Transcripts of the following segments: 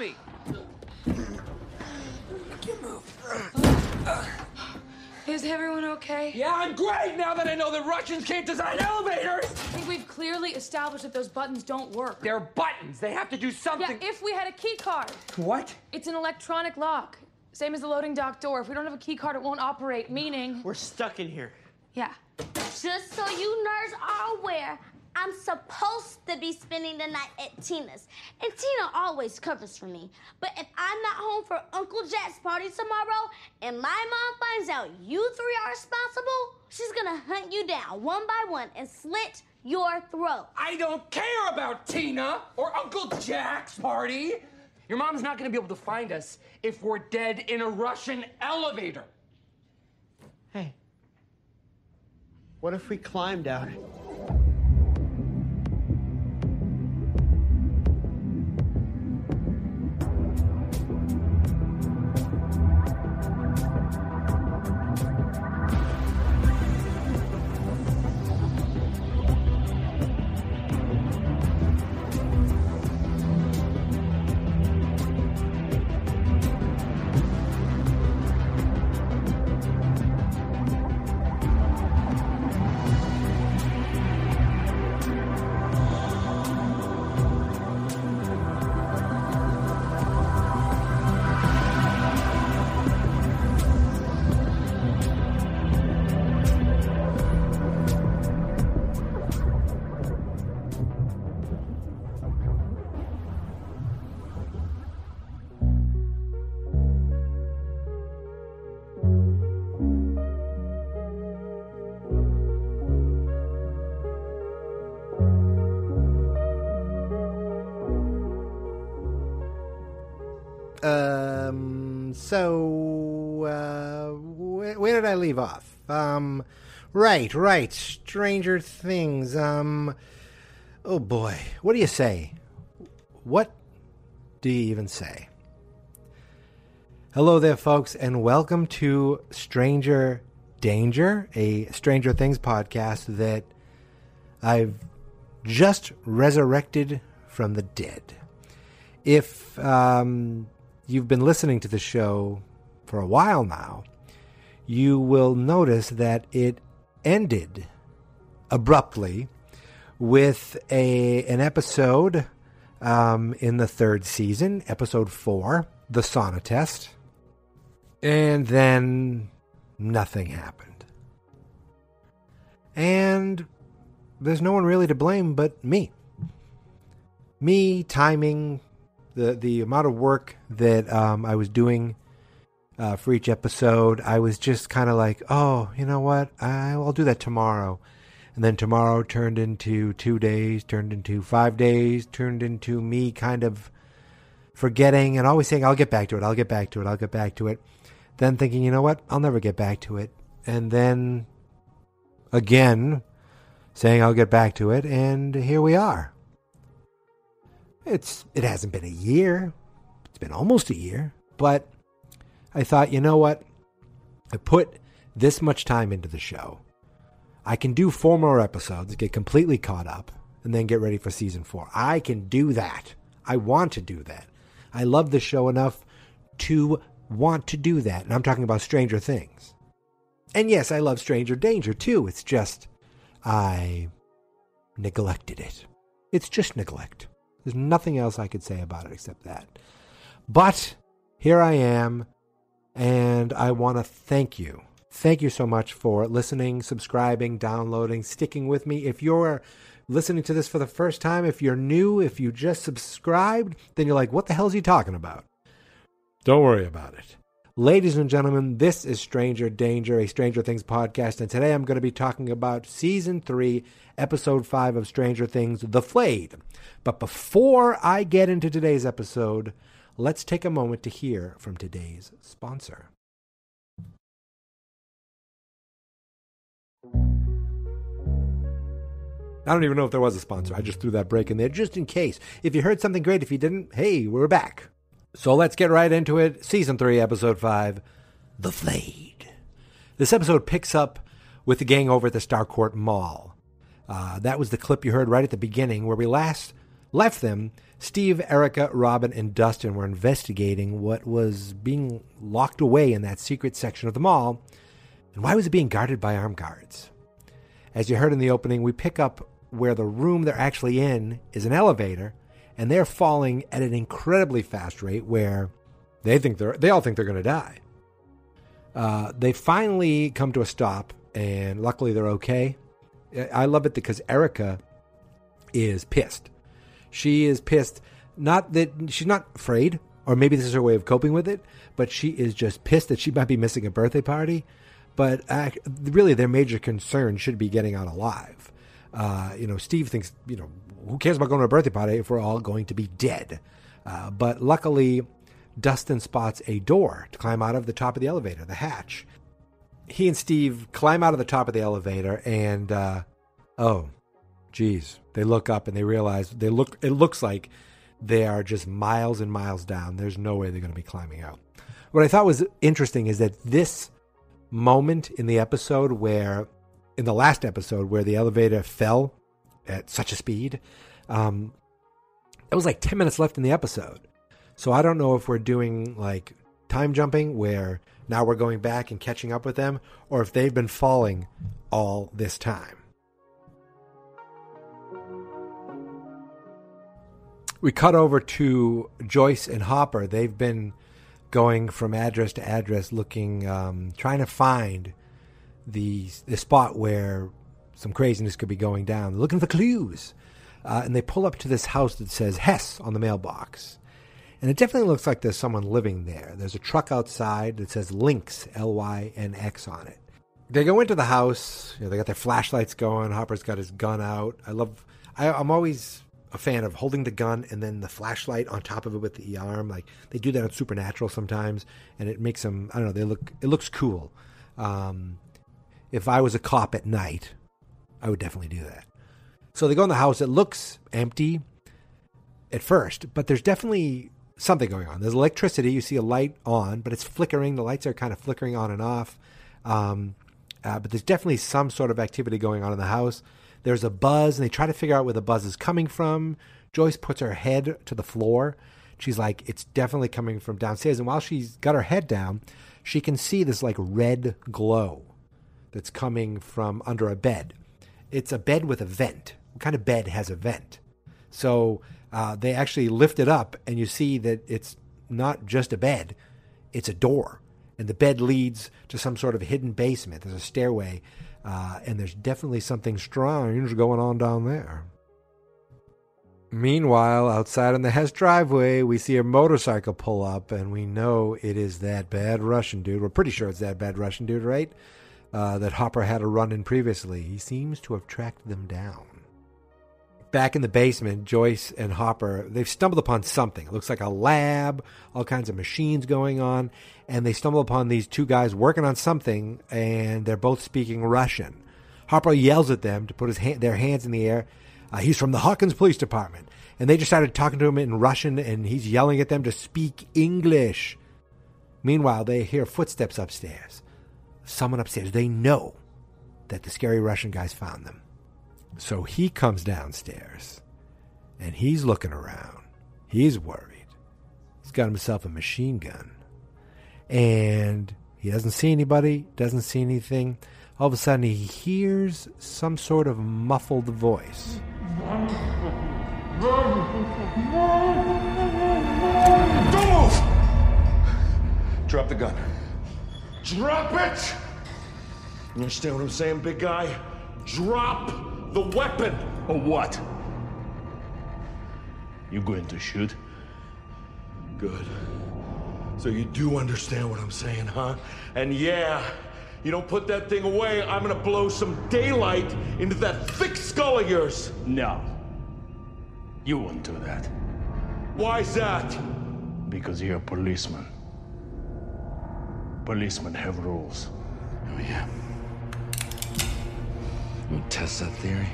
me! Is everyone okay? Yeah, I'm great now that I know the Russians can't design elevators! I think we've clearly established that those buttons don't work. They're buttons. They have to do Yeah, something. if we had a key card. What? It's an electronic lock. Same as the loading dock door. If we don't have a key card, it won't operate, meaning. We're stuck in here. Yeah. Just so you nerds are aware, I'm supposed to be spending the night at Tina's. And Tina always covers for me. But if I'm not home for Uncle Jack's party tomorrow and my mom finds out you three are responsible, she's gonna hunt you down one by one and slit your throat. I don't care about Tina or Uncle Jack's party. Your mom's not gonna be able to find us if we're dead in a Russian elevator. Hey. What if we climbed out? So, uh, wh- where did I leave off? Um, right, right. Stranger Things. Um. Oh boy, what do you say? What do you even say? Hello there, folks, and welcome to Stranger Danger, a Stranger Things podcast that I've just resurrected from the dead. If um, you've been listening to the show for a while now, you will notice that it ended abruptly with a an episode um, in the third season, episode four, the sauna test, and then nothing happened. And there's no one really to blame but me. Me timing the the amount of work that um, I was doing uh, for each episode. I was just kind of like, oh, you know what? I, I'll do that tomorrow. And then tomorrow turned into two days, turned into five days, turned into me kind of forgetting and always saying, I'll get back to it, I'll get back to it, I'll get back to it. Then thinking, you know what? I'll never get back to it. And then again saying, I'll get back to it. And here we are. It's it hasn't been a year. It's been almost a year, but I thought, you know what? I put this much time into the show. I can do four more episodes, get completely caught up, and then get ready for season four. I can do that. I want to do that. I love the show enough to want to do that. And I'm talking about Stranger Things. And yes, I love Stranger Danger too. It's just I neglected it. It's just neglect. There's nothing else I could say about it except that. But here I am, and I want to thank you. Thank you so much for listening, subscribing, downloading, sticking with me. If you're listening to this for the first time, if you're new, if you just subscribed, then you're like, what the hell is he talking about? Don't worry about it. Ladies and gentlemen, this is Stranger Danger, a Stranger Things podcast, and today I'm going to be talking about season three, episode five of Stranger Things, The Flayed. But before I get into today's episode, let's take a moment to hear from today's sponsor. I don't even know if there was a sponsor. I just threw that break in there just in case. If you heard something great, if you didn't, hey, we're back. So let's get right into it. Season 3, Episode 5 The Flayed. This episode picks up with the gang over at the Starcourt Mall. Uh, that was the clip you heard right at the beginning where we last left them. Steve, Erica, Robin, and Dustin were investigating what was being locked away in that secret section of the mall and why was it being guarded by armed guards. As you heard in the opening, we pick up where the room they're actually in is an elevator, and they're falling at an incredibly fast rate where they think they're they all think they're going to die. Uh, they finally come to a stop, and luckily they're okay. I love it because Erica is pissed. She is pissed. Not that she's not afraid, or maybe this is her way of coping with it, but she is just pissed that she might be missing a birthday party. But uh, really, their major concern should be getting out alive. Uh, you know, Steve thinks, you know, who cares about going to a birthday party if we're all going to be dead? Uh, but luckily, Dustin spots a door to climb out of the top of the elevator, the hatch. He and Steve climb out of the top of the elevator, and uh, oh, geez, they look up and they realize they look. It looks like they are just miles and miles down. There's no way they're going to be climbing out. What I thought was interesting is that this moment in the episode where in the last episode where the elevator fell at such a speed. Um, it was like 10 minutes left in the episode. So I don't know if we're doing like time jumping where now we're going back and catching up with them or if they've been falling all this time. We cut over to Joyce and Hopper. They've been going from address to address looking, um, trying to find the the spot where some craziness could be going down. Looking for clues, uh, and they pull up to this house that says Hess on the mailbox, and it definitely looks like there's someone living there. There's a truck outside that says Lynx L Y N X on it. They go into the house. You know, they got their flashlights going. Hopper's got his gun out. I love. I, I'm always a fan of holding the gun and then the flashlight on top of it with the arm. Like they do that on Supernatural sometimes, and it makes them. I don't know. They look. It looks cool. Um, if I was a cop at night, I would definitely do that. So they go in the house. It looks empty at first, but there's definitely something going on. There's electricity. You see a light on, but it's flickering. The lights are kind of flickering on and off. Um, uh, but there's definitely some sort of activity going on in the house. There's a buzz, and they try to figure out where the buzz is coming from. Joyce puts her head to the floor. She's like, it's definitely coming from downstairs. And while she's got her head down, she can see this like red glow that's coming from under a bed. It's a bed with a vent. What kind of bed has a vent? So uh, they actually lift it up, and you see that it's not just a bed, it's a door. And the bed leads to some sort of hidden basement. There's a stairway, uh, and there's definitely something strange going on down there. Meanwhile, outside on the Hess driveway, we see a motorcycle pull up, and we know it is that bad Russian dude. We're pretty sure it's that bad Russian dude, right? uh, that Hopper had a run in previously. He seems to have tracked them down. Back in the basement, Joyce and Hopper, they've stumbled upon something. It looks like a lab, all kinds of machines going on, and they stumble upon these two guys working on something, and they're both speaking Russian. Hopper yells at them to put his hand, their hands in the air. Uh, he's from the Hawkins Police Department. And they just started talking to him in Russian, and he's yelling at them to speak English. Meanwhile, they hear footsteps upstairs someone upstairs. They know that the scary Russian guys found them. So he comes downstairs and he's looking around. He's worried. He's got himself a machine gun. And he doesn't see anybody, doesn't see anything. All of a sudden, he hears some sort of muffled voice. Don't move! Drop the gun. Drop it! You understand what I'm saying, big guy? Drop the weapon! Or what? You going to shoot? Good. So you do understand what I'm saying, huh? And yeah, you don't put that thing away, I'm gonna blow some daylight into that thick skull of yours. No. You won't do that. Why's that? Because you're a policeman. Policemen have rules. Oh, yeah. Gonna test that theory.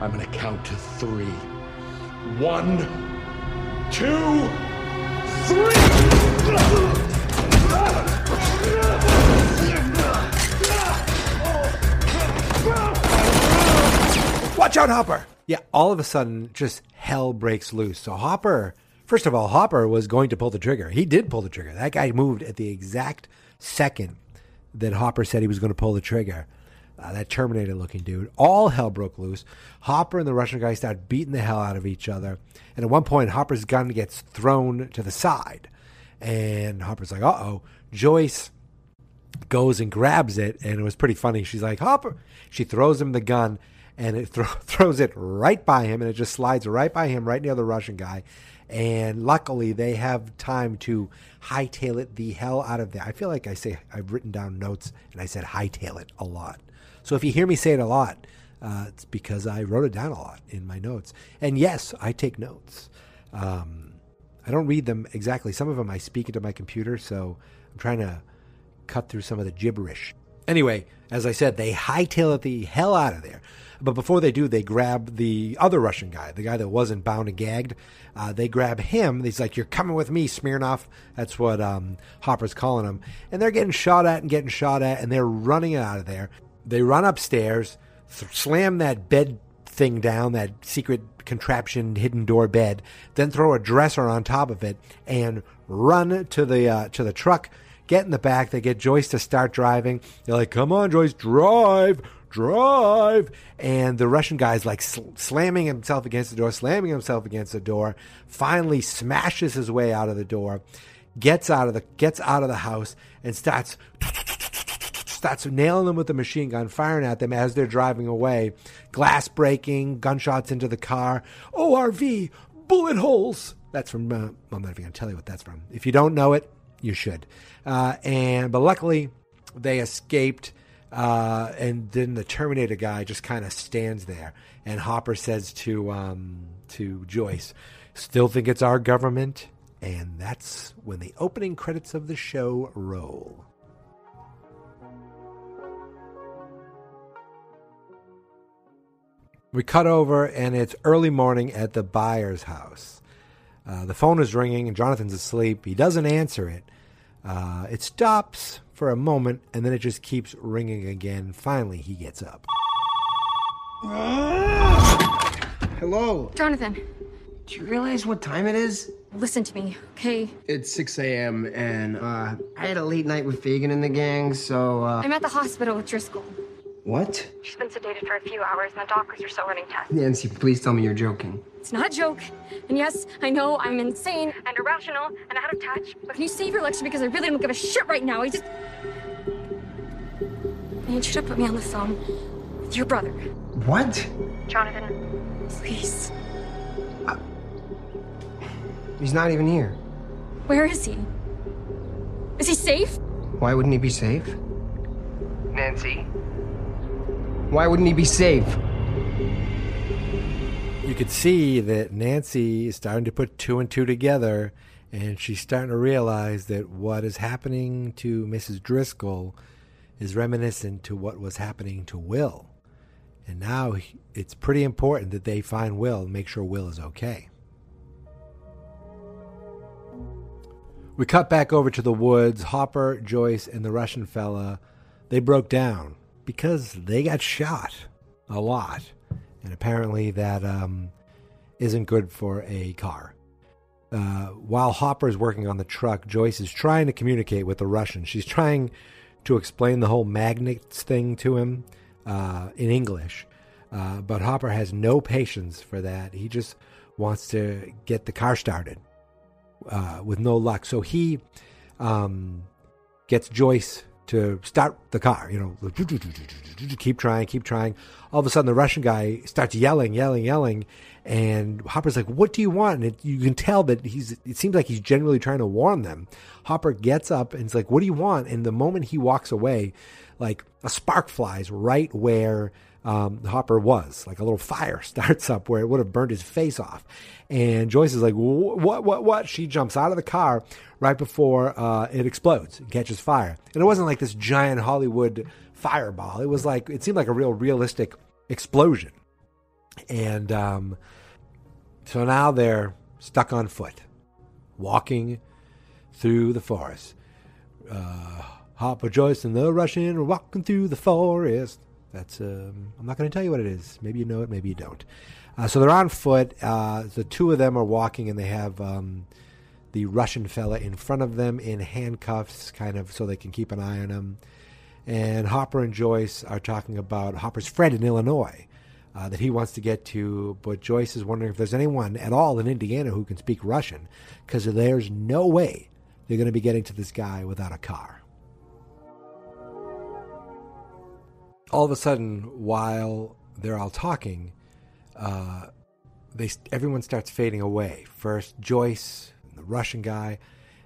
I'm gonna count to three. One, two, Watch out, Hopper! Yeah, all of a sudden, just hell breaks loose. So Hopper, first of all, Hopper was going to pull the trigger. He did pull the trigger. That guy moved at the exact second that Hopper said he was going to pull the trigger. Uh, that Terminator looking dude. All hell broke loose. Hopper and the Russian guy start beating the hell out of each other. And at one point, Hopper's gun gets thrown to the side. And Hopper's like, uh oh. Joyce goes and grabs it. And it was pretty funny. She's like, Hopper. She throws him the gun and it thro- throws it right by him. And it just slides right by him, right near the Russian guy. And luckily, they have time to hightail it the hell out of there. I feel like I say I've written down notes and I said hightail it a lot. So if you hear me say it a lot, uh, it's because I wrote it down a lot in my notes. And yes, I take notes. Um, I don't read them exactly. Some of them I speak into my computer, so I'm trying to cut through some of the gibberish. Anyway, as I said, they hightail it the hell out of there. But before they do, they grab the other Russian guy, the guy that wasn't bound and gagged. Uh, they grab him. He's like, "You're coming with me, Smirnoff." That's what um, Hopper's calling him. And they're getting shot at and getting shot at, and they're running out of there. They run upstairs, th- slam that bed thing down, that secret contraption hidden door bed, then throw a dresser on top of it, and run to the uh, to the truck. Get in the back. They get Joyce to start driving. They're like, "Come on, Joyce, drive, drive!" And the Russian guy's like sl- slamming himself against the door, slamming himself against the door. Finally, smashes his way out of the door, gets out of the gets out of the house, and starts starts nailing them with the machine gun, firing at them as they're driving away. Glass breaking, gunshots into the car. ORV, bullet holes. That's from. Uh, I'm not even going to tell you what that's from. If you don't know it, you should. Uh, and but luckily, they escaped. Uh, and then the Terminator guy just kind of stands there, and Hopper says to um, to Joyce, "Still think it's our government." And that's when the opening credits of the show roll. We cut over, and it's early morning at the Byers' house. Uh, the phone is ringing, and Jonathan's asleep. He doesn't answer it. Uh, it stops for a moment, and then it just keeps ringing again. Finally, he gets up. Hello. Jonathan, Do you realize what time it is? listen to me, okay? It's 6 a.m. and uh, I had a late night with Fagan and the gang, so uh, I'm at the hospital with Driscoll. What? She's been sedated for a few hours, and the doctors are still running tests. Nancy, please tell me you're joking. It's not a joke. And yes, I know I'm insane and irrational and out of touch. But can you save your lecture because I really don't give a shit right now? I just. I need you to put me on the phone with your brother. What? Jonathan, please. Uh, he's not even here. Where is he? Is he safe? Why wouldn't he be safe? Nancy? Why wouldn't he be safe? You could see that Nancy is starting to put two and two together, and she's starting to realize that what is happening to Mrs. Driscoll is reminiscent to what was happening to Will. And now it's pretty important that they find Will and make sure Will is okay. We cut back over to the woods. Hopper, Joyce, and the Russian fella, they broke down because they got shot a lot. And apparently that um, isn't good for a car. Uh, while Hopper is working on the truck, Joyce is trying to communicate with the Russian. She's trying to explain the whole magnets thing to him uh, in English. Uh, but Hopper has no patience for that. He just wants to get the car started uh, with no luck. So he um, gets Joyce to start the car. You know, keep trying, keep trying. All of a sudden, the Russian guy starts yelling, yelling, yelling, and Hopper's like, "What do you want?" And it, you can tell that he's. It seems like he's genuinely trying to warn them. Hopper gets up and is like, "What do you want?" And the moment he walks away, like a spark flies right where um, Hopper was. Like a little fire starts up where it would have burned his face off. And Joyce is like, "What? What? What?" She jumps out of the car right before uh, it explodes catches fire. And it wasn't like this giant Hollywood fireball. It was like it seemed like a real realistic explosion. And um, so now they're stuck on foot, walking through the forest. Uh, Hopper, Joyce, and the Russian are walking through the forest. That's um, I'm not going to tell you what it is. Maybe you know it, maybe you don't. Uh, so they're on foot. Uh, the two of them are walking, and they have um, the Russian fella in front of them in handcuffs, kind of so they can keep an eye on him. And Hopper and Joyce are talking about Hopper's friend in Illinois uh, that he wants to get to, but Joyce is wondering if there's anyone at all in Indiana who can speak Russian, because there's no way they're going to be getting to this guy without a car. All of a sudden, while they're all talking, uh, they everyone starts fading away. First, Joyce, the Russian guy,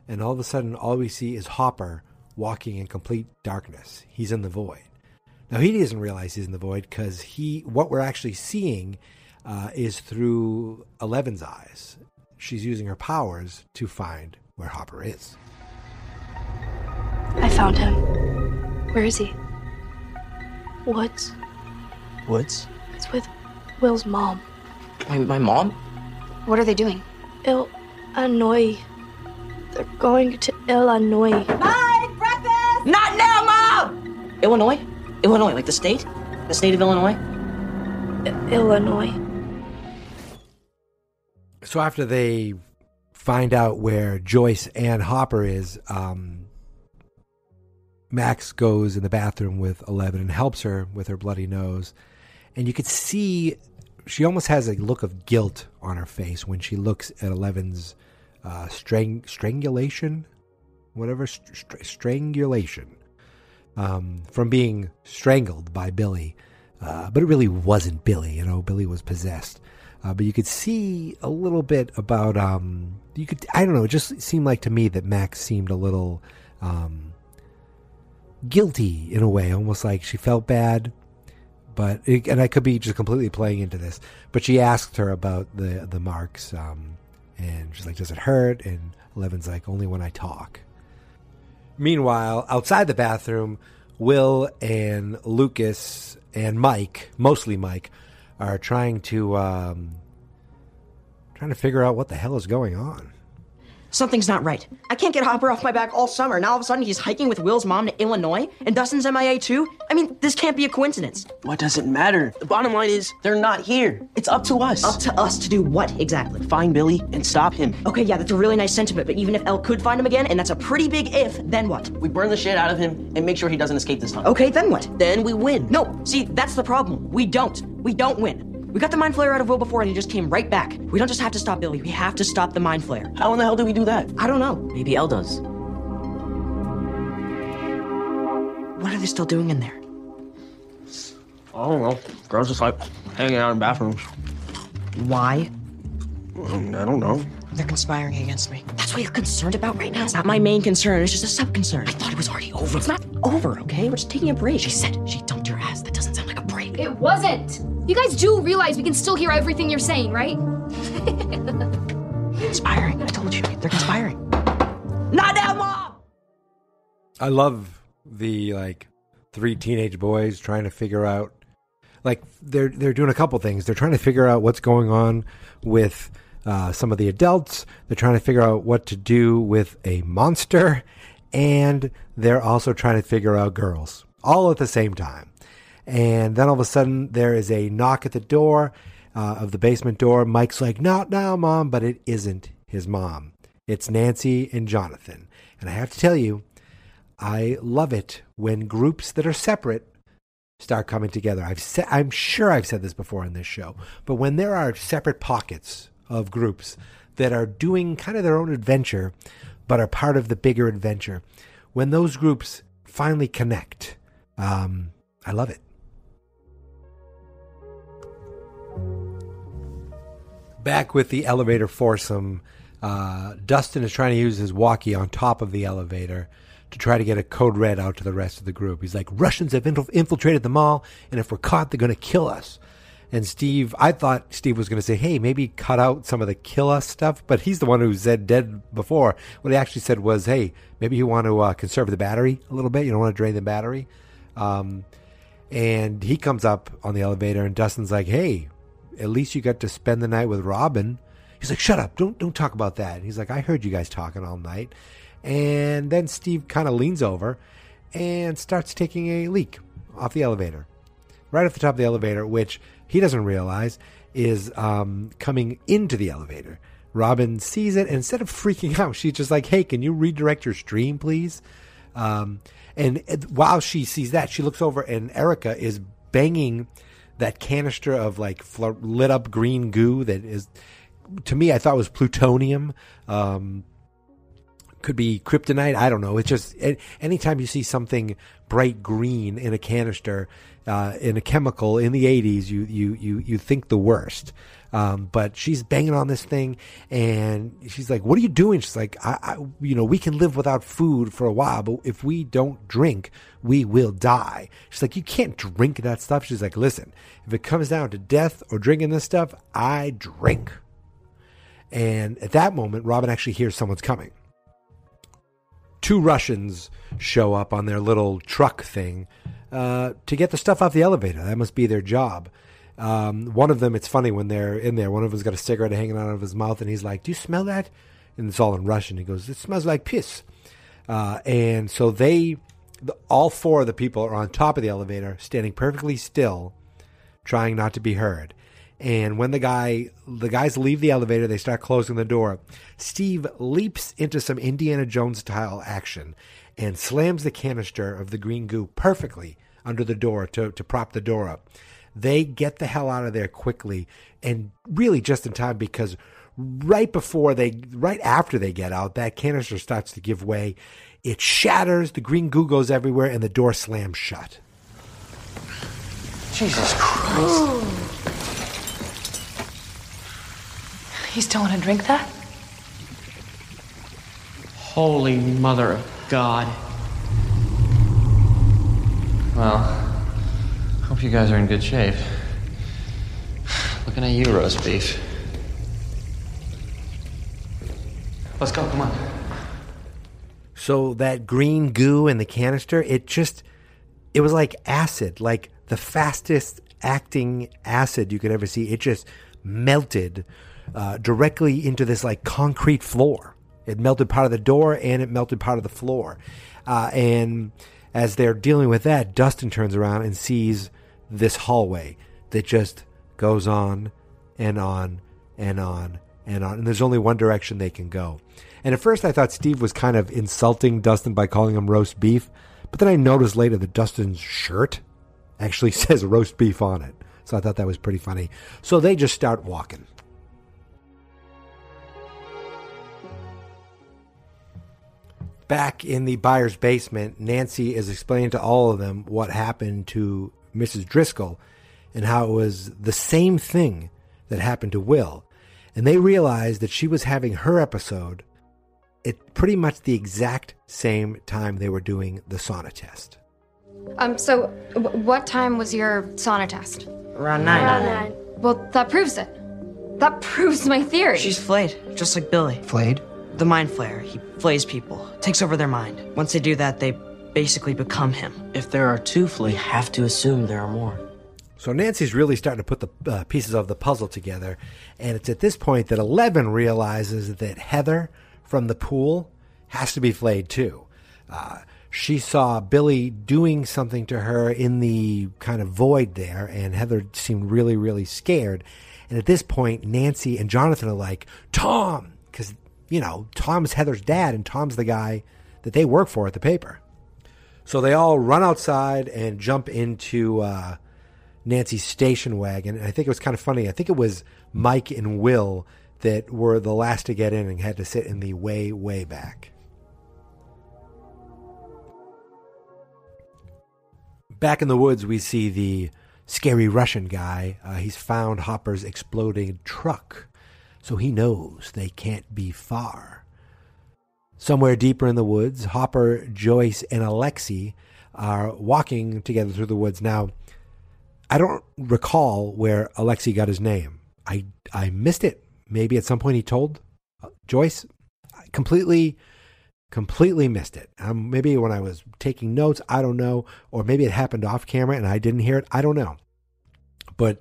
and all of a sudden, all we see is Hopper walking in complete darkness. He's in the void. Now he doesn't realize he's in the void because he what we're actually seeing uh, is through Eleven's eyes. She's using her powers to find where Hopper is. I found him. Where is he? Woods. Woods? It's with Will's mom. My, my mom? What are they doing? Illinois. They're going to Illinois. Mike, breakfast! Not now, Mom! Illinois? Illinois, like the state? The state of Illinois? I- Illinois. So after they find out where Joyce and Hopper is, um, Max goes in the bathroom with Eleven and helps her with her bloody nose. And you could see she almost has a look of guilt on her face when she looks at Eleven's uh, strang- strangulation, whatever, str- strangulation um, from being strangled by Billy. Uh, but it really wasn't Billy, you know, Billy was possessed. Uh, but you could see a little bit about, um, you could, I don't know, it just seemed like to me that Max seemed a little um, guilty in a way, almost like she felt bad. But, it, and I could be just completely playing into this, but she asked her about the, the marks, um, and she's like, does it hurt? And Eleven's like, only when I talk. Meanwhile, outside the bathroom, Will and Lucas and Mike, mostly Mike, are trying to um, trying to figure out what the hell is going on. Something's not right. I can't get Hopper off my back all summer. Now all of a sudden he's hiking with Will's mom to Illinois, and Dustin's MIA too? I mean, this can't be a coincidence. What does it matter? The bottom line is, they're not here. It's up to us. Up to us to do what exactly? Find Billy and stop him. Okay, yeah, that's a really nice sentiment, but even if Elle could find him again, and that's a pretty big if, then what? We burn the shit out of him and make sure he doesn't escape this time. Okay, then what? Then we win. No, see, that's the problem. We don't. We don't win. We got the mind flayer out of Will before and he just came right back. We don't just have to stop Billy, we have to stop the mind flayer. How in the hell do we do that? I don't know. Maybe Elle does. What are they still doing in there? I don't know. Girls just like hanging out in bathrooms. Why? Um, I don't know. They're conspiring against me. That's what you're concerned about right now? It's not my main concern, it's just a sub concern. I thought it was already over. It's not over, okay? We're just taking a break. She said she dumped her ass. That doesn't sound like a break. It wasn't. You guys do realize we can still hear everything you're saying, right? Conspiring. I told you. They're conspiring. Not now, Mom! I love the like three teenage boys trying to figure out like they're they're doing a couple things. They're trying to figure out what's going on with uh, some of the adults. They're trying to figure out what to do with a monster, and they're also trying to figure out girls all at the same time. And then all of a sudden, there is a knock at the door uh, of the basement door. Mike's like, "Not now, mom," but it isn't his mom. It's Nancy and Jonathan. And I have to tell you, I love it when groups that are separate start coming together. I've said, I'm sure I've said this before in this show, but when there are separate pockets of groups that are doing kind of their own adventure, but are part of the bigger adventure. When those groups finally connect, um, I love it. Back with the elevator foursome, uh, Dustin is trying to use his walkie on top of the elevator to try to get a code red out to the rest of the group. He's like, Russians have infiltrated the mall, and if we're caught, they're going to kill us. And Steve, I thought Steve was going to say, hey, maybe cut out some of the kill us stuff, but he's the one who said dead before. What he actually said was, hey, maybe you want to uh, conserve the battery a little bit. You don't want to drain the battery. Um, and he comes up on the elevator, and Dustin's like, hey, at least you got to spend the night with Robin. He's like, shut up. Don't, don't talk about that. And he's like, I heard you guys talking all night. And then Steve kind of leans over and starts taking a leak off the elevator, right off the top of the elevator, which he doesn't realize is um, coming into the elevator. Robin sees it, and instead of freaking out, she's just like, "Hey, can you redirect your stream, please?" Um, and while she sees that, she looks over, and Erica is banging that canister of like lit up green goo that is, to me, I thought was plutonium. Um, could be kryptonite. I don't know. It's just anytime you see something bright green in a canister, uh, in a chemical in the 80s, you you you you think the worst. Um, but she's banging on this thing, and she's like, "What are you doing?" She's like, I, I, "You know, we can live without food for a while, but if we don't drink, we will die." She's like, "You can't drink that stuff." She's like, "Listen, if it comes down to death or drinking this stuff, I drink." And at that moment, Robin actually hears someone's coming two Russians show up on their little truck thing uh, to get the stuff off the elevator. That must be their job. Um, one of them, it's funny when they're in there. One of them's got a cigarette hanging out of his mouth, and he's like, "Do you smell that?" And it's all in Russian. He goes, "It smells like piss." Uh, and so they, the, all four of the people are on top of the elevator, standing perfectly still, trying not to be heard. And when the guy, the guys leave the elevator, they start closing the door. Steve leaps into some Indiana Jones style action and slams the canister of the green goo perfectly under the door to, to prop the door up. They get the hell out of there quickly and really just in time because right before they, right after they get out, that canister starts to give way. It shatters, the green goo goes everywhere, and the door slams shut. Jesus Christ. You still want to drink that? Holy mother of God. Well, hope you guys are in good shape. Looking at you, roast beef. Let's go, come on. So that green goo in the canister, it just, it was like acid, like the fastest acting acid you could ever see. It just melted uh, directly into this like concrete floor. It melted part of the door and it melted part of the floor. Uh, and as they're dealing with that, Dustin turns around and sees this hallway that just goes on and on and on and on. And there's only one direction they can go. And at first I thought Steve was kind of insulting Dustin by calling him roast beef. But then I noticed later that Dustin's shirt actually says roast beef on it. So I thought that was pretty funny. So they just start walking. back in the Byers' basement, Nancy is explaining to all of them what happened to Mrs. Driscoll and how it was the same thing that happened to Will. And they realized that she was having her episode at pretty much the exact same time they were doing the sauna test. Um, so w- what time was your sauna test? Around nine. Around nine. Well, that proves it. That proves my theory. She's flayed, just like Billy. Flayed? The mind flayer. He flays people, takes over their mind. Once they do that, they basically become him. If there are two flayed, we have to assume there are more. So Nancy's really starting to put the uh, pieces of the puzzle together, and it's at this point that Eleven realizes that Heather from the pool has to be flayed too. Uh, she saw Billy doing something to her in the kind of void there, and Heather seemed really, really scared. And at this point, Nancy and Jonathan are like, Tom, because you know, Tom's Heather's dad, and Tom's the guy that they work for at the paper. So they all run outside and jump into uh, Nancy's station wagon. And I think it was kind of funny. I think it was Mike and Will that were the last to get in and had to sit in the way, way back. Back in the woods, we see the scary Russian guy. Uh, he's found Hopper's exploding truck, so he knows they can't be far. Somewhere deeper in the woods, Hopper, Joyce, and Alexei are walking together through the woods. Now, I don't recall where Alexei got his name. I I missed it. Maybe at some point he told uh, Joyce. I completely, completely missed it. Um, maybe when I was taking notes, I don't know, or maybe it happened off camera and I didn't hear it. I don't know. But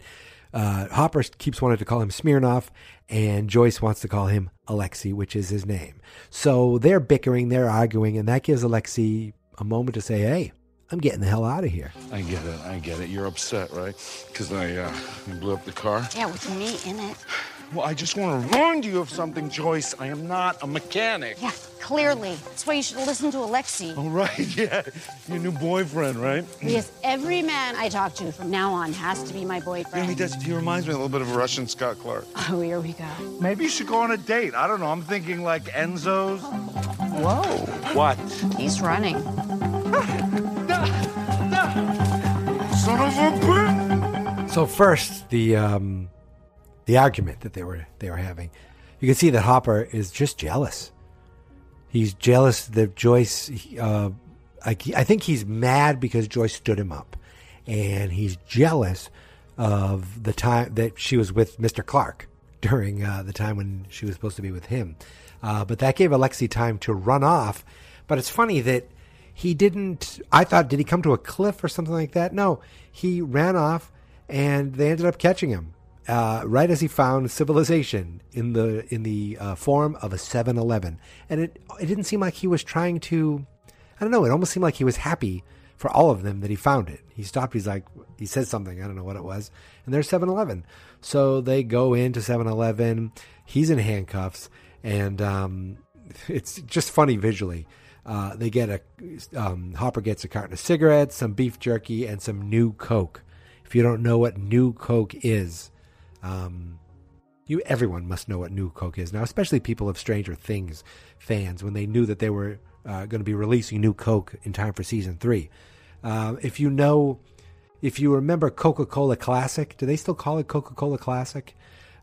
uh, Hopper keeps wanting to call him Smirnoff, and Joyce wants to call him Alexei, which is his name. So they're bickering, they're arguing, and that gives Alexei a moment to say, "Hey, I'm getting the hell out of here." I get it. I get it. You're upset, right? Because I uh, blew up the car. Yeah, with me in it. Well, I just want to remind you of something, Joyce. I am not a mechanic. Yeah, clearly. That's why you should listen to Alexei. Oh, right. Yeah. Your new boyfriend, right? Yes, every man I talk to from now on has to be my Yeah, boyfriend. he does. He reminds me a little bit of a Russian Scott Clark. Oh, here we go. Maybe you should go on a date. I don't know. I'm thinking like Enzo's. Whoa. What? He's running. Son of a bitch. So first, the um, the argument that they were they were having, you can see that Hopper is just jealous. He's jealous that Joyce. Uh, I, I think he's mad because Joyce stood him up, and he's jealous of the time that she was with Mister Clark during uh, the time when she was supposed to be with him. Uh, but that gave Alexei time to run off. But it's funny that he didn't. I thought, did he come to a cliff or something like that? No, he ran off, and they ended up catching him uh, right as he found civilization in the in the uh, form of a 7-Eleven. And it it didn't seem like he was trying to. I don't know. It almost seemed like he was happy for all of them that he found it. He stopped. He's like, he said something. I don't know what it was. And there's 7-Eleven. So they go into 7-Eleven. He's in handcuffs, and um, it's just funny visually. Uh, they get a um, Hopper gets a carton of cigarettes, some beef jerky, and some new Coke. If you don't know what new Coke is, um, you everyone must know what new Coke is now, especially people of Stranger Things fans when they knew that they were uh, going to be releasing new Coke in time for season three. Uh, if you know, if you remember Coca Cola Classic, do they still call it Coca Cola Classic?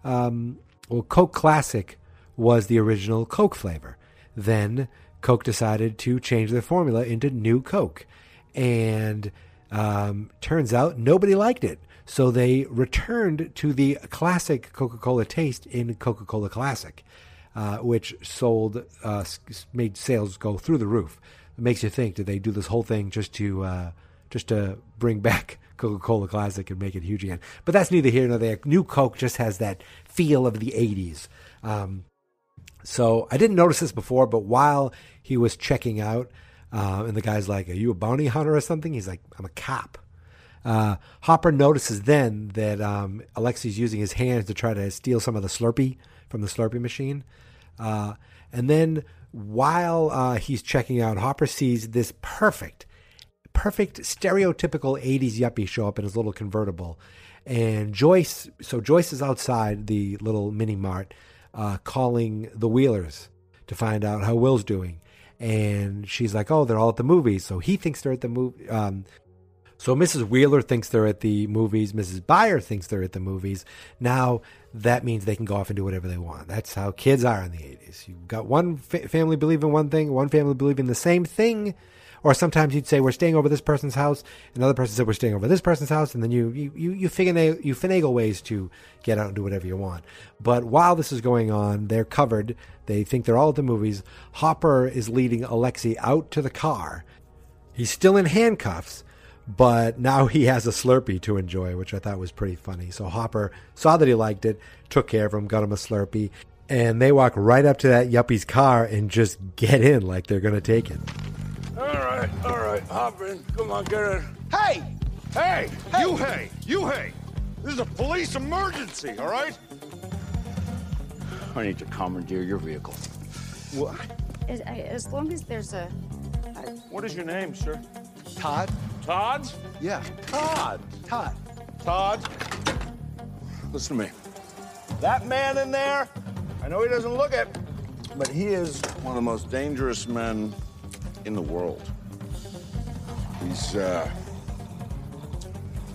Um, well, Coke Classic was the original Coke flavor. Then Coke decided to change their formula into New Coke, and um, turns out nobody liked it. So they returned to the classic Coca Cola taste in Coca Cola Classic, uh, which sold, uh, made sales go through the roof. It makes you think: Did they do this whole thing just to, uh, just to bring back Coca Cola Classic and make it huge again? But that's neither here nor there. New Coke just has that feel of the '80s. Um, so I didn't notice this before, but while he was checking out, uh, and the guy's like, "Are you a bounty hunter or something?" He's like, "I'm a cop." Uh, Hopper notices then that um, Alexei's using his hands to try to steal some of the Slurpee from the Slurpee machine. Uh, and then while uh, he's checking out, Hopper sees this perfect, perfect stereotypical 80s yuppie show up in his little convertible. And Joyce, so Joyce is outside the little mini mart uh, calling the Wheelers to find out how Will's doing. And she's like, oh, they're all at the movies. So he thinks they're at the movie. Um, so Mrs. Wheeler thinks they're at the movies. Mrs. Byer thinks they're at the movies. Now that means they can go off and do whatever they want. That's how kids are in the 80s. You've got one fa- family believing one thing, one family believing the same thing. Or sometimes you'd say, we're staying over this person's house. Another person said, we're staying over this person's house. And then you, you, you, you, finagle, you finagle ways to get out and do whatever you want. But while this is going on, they're covered. They think they're all at the movies. Hopper is leading Alexei out to the car. He's still in handcuffs, but now he has a Slurpee to enjoy, which I thought was pretty funny. So Hopper saw that he liked it, took care of him, got him a Slurpee, and they walk right up to that yuppie's car and just get in like they're going to take it. All right, all right. Hop in. Come on, get in. Hey! Hey! You hey! You hey! This is a police emergency, all right? I need to commandeer your vehicle. What? As, as long as there's a. What is your name, sir? Todd? Todd? Yeah. Todd. Todd. Todd. Listen to me. That man in there I know he doesn't look it, but he is one of the most dangerous men in the world. He's uh,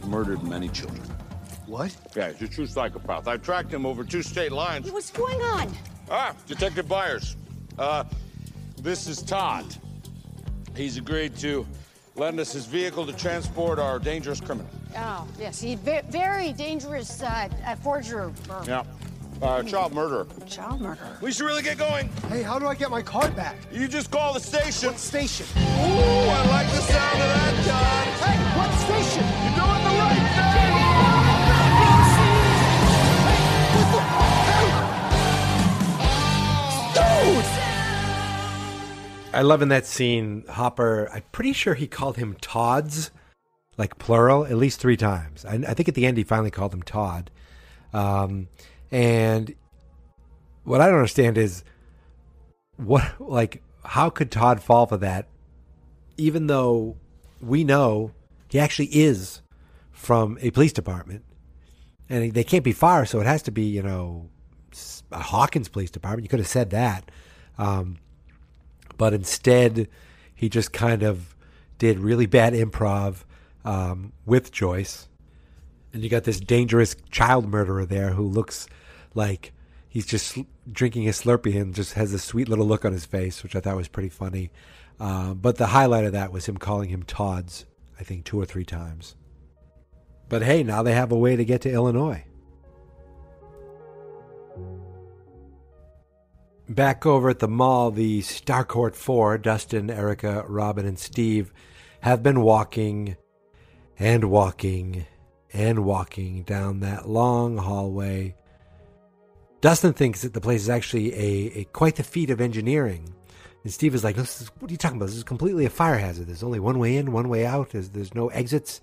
murdered many children. What? Yeah, he's a true psychopath. I tracked him over two state lines. What's going on? Ah, Detective Byers. Uh, this is Todd. He's agreed to lend us his vehicle to transport our dangerous criminal. Oh, yes, he ve- very dangerous uh, uh, forger. or- Yeah. Uh, child murderer. Child murderer. We should really get going. Hey, how do I get my card back? You just call the station. What station? Ooh, I like the sound of that, Todd. Hey, what station? I love in that scene, Hopper, I'm pretty sure he called him Todd's, like plural, at least three times. I, I think at the end he finally called him Todd. Um, and what I don't understand is what, like, how could Todd fall for that, even though we know he actually is from a police department and they can't be far, so it has to be, you know, a Hawkins Police Department. You could have said that. Um, but instead, he just kind of did really bad improv um, with Joyce. And you got this dangerous child murderer there who looks like he's just drinking a Slurpee and just has a sweet little look on his face, which I thought was pretty funny. Uh, but the highlight of that was him calling him Todd's, I think, two or three times. But hey, now they have a way to get to Illinois. Back over at the mall, the Starcourt Four, Dustin, Erica, Robin, and Steve, have been walking and walking and walking down that long hallway. Dustin thinks that the place is actually a, a quite the feat of engineering. And Steve is like, is, what are you talking about? This is completely a fire hazard. There's only one way in, one way out. There's, there's no exits.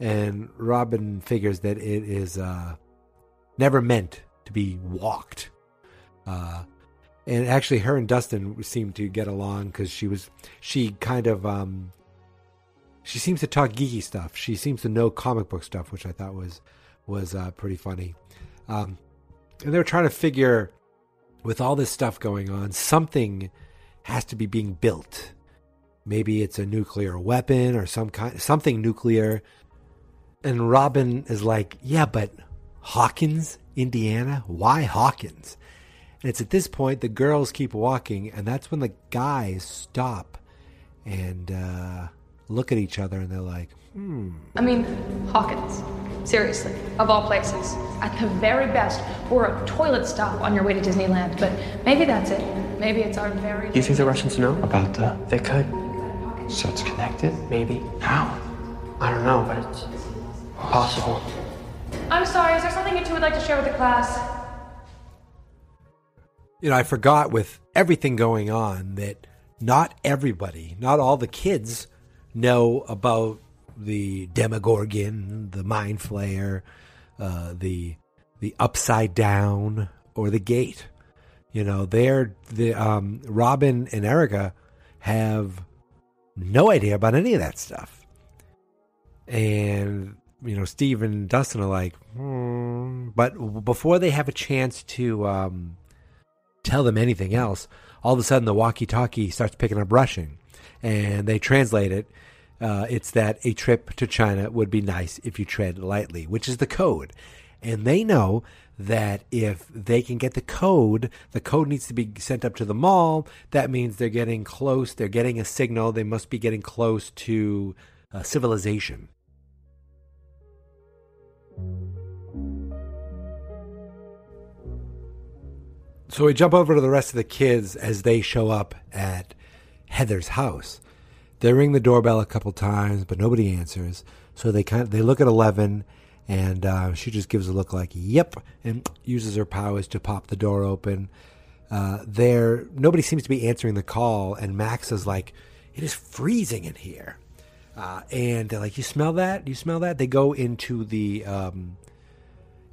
And Robin figures that it is uh, never meant to be walked. Uh, and actually, her and Dustin seemed to get along because she was, she kind of, um, she seems to talk geeky stuff. She seems to know comic book stuff, which I thought was was uh, pretty funny. Um, and they were trying to figure, with all this stuff going on, something has to be being built. Maybe it's a nuclear weapon or some kind, something nuclear. And Robin is like, "Yeah, but Hawkins, Indiana. Why Hawkins?" And it's at this point the girls keep walking, and that's when the guys stop and uh, look at each other, and they're like, "Hmm." I mean, Hawkins. Seriously, of all places. At the very best, we're a toilet stop on your way to Disneyland, but maybe that's it. Maybe it's our very. Do you think the Russians know about the? They could. So it's connected? Maybe. How? I don't know, but it's possible. I'm sorry, is there something you two would like to share with the class? You know, I forgot with everything going on that not everybody, not all the kids know about the Demogorgon, the Mind Flayer, uh, the the Upside Down, or the Gate. You know, they're the um, Robin and Erica have no idea about any of that stuff, and you know, Steve and Dustin are like, hmm. but before they have a chance to. Um, tell them anything else, all of a sudden the walkie-talkie starts picking up Russian, and they translate it. Uh, it's that a trip to China would be nice if you tread lightly, which is the code, and they know that if they can get the code, the code needs to be sent up to the mall. That means they're getting close. They're getting a signal. They must be getting close to uh, civilization. So we jump over to the rest of the kids as they show up at Heather's house. They ring the doorbell a couple times, but nobody answers. So they kind of, they look at Eleven, and uh, she just gives a look like "Yep," and uses her powers to pop the door open. Uh, there, nobody seems to be answering the call, and Max is like, "It is freezing in here," uh, and they're like, "You smell that? You smell that?" They go into the um,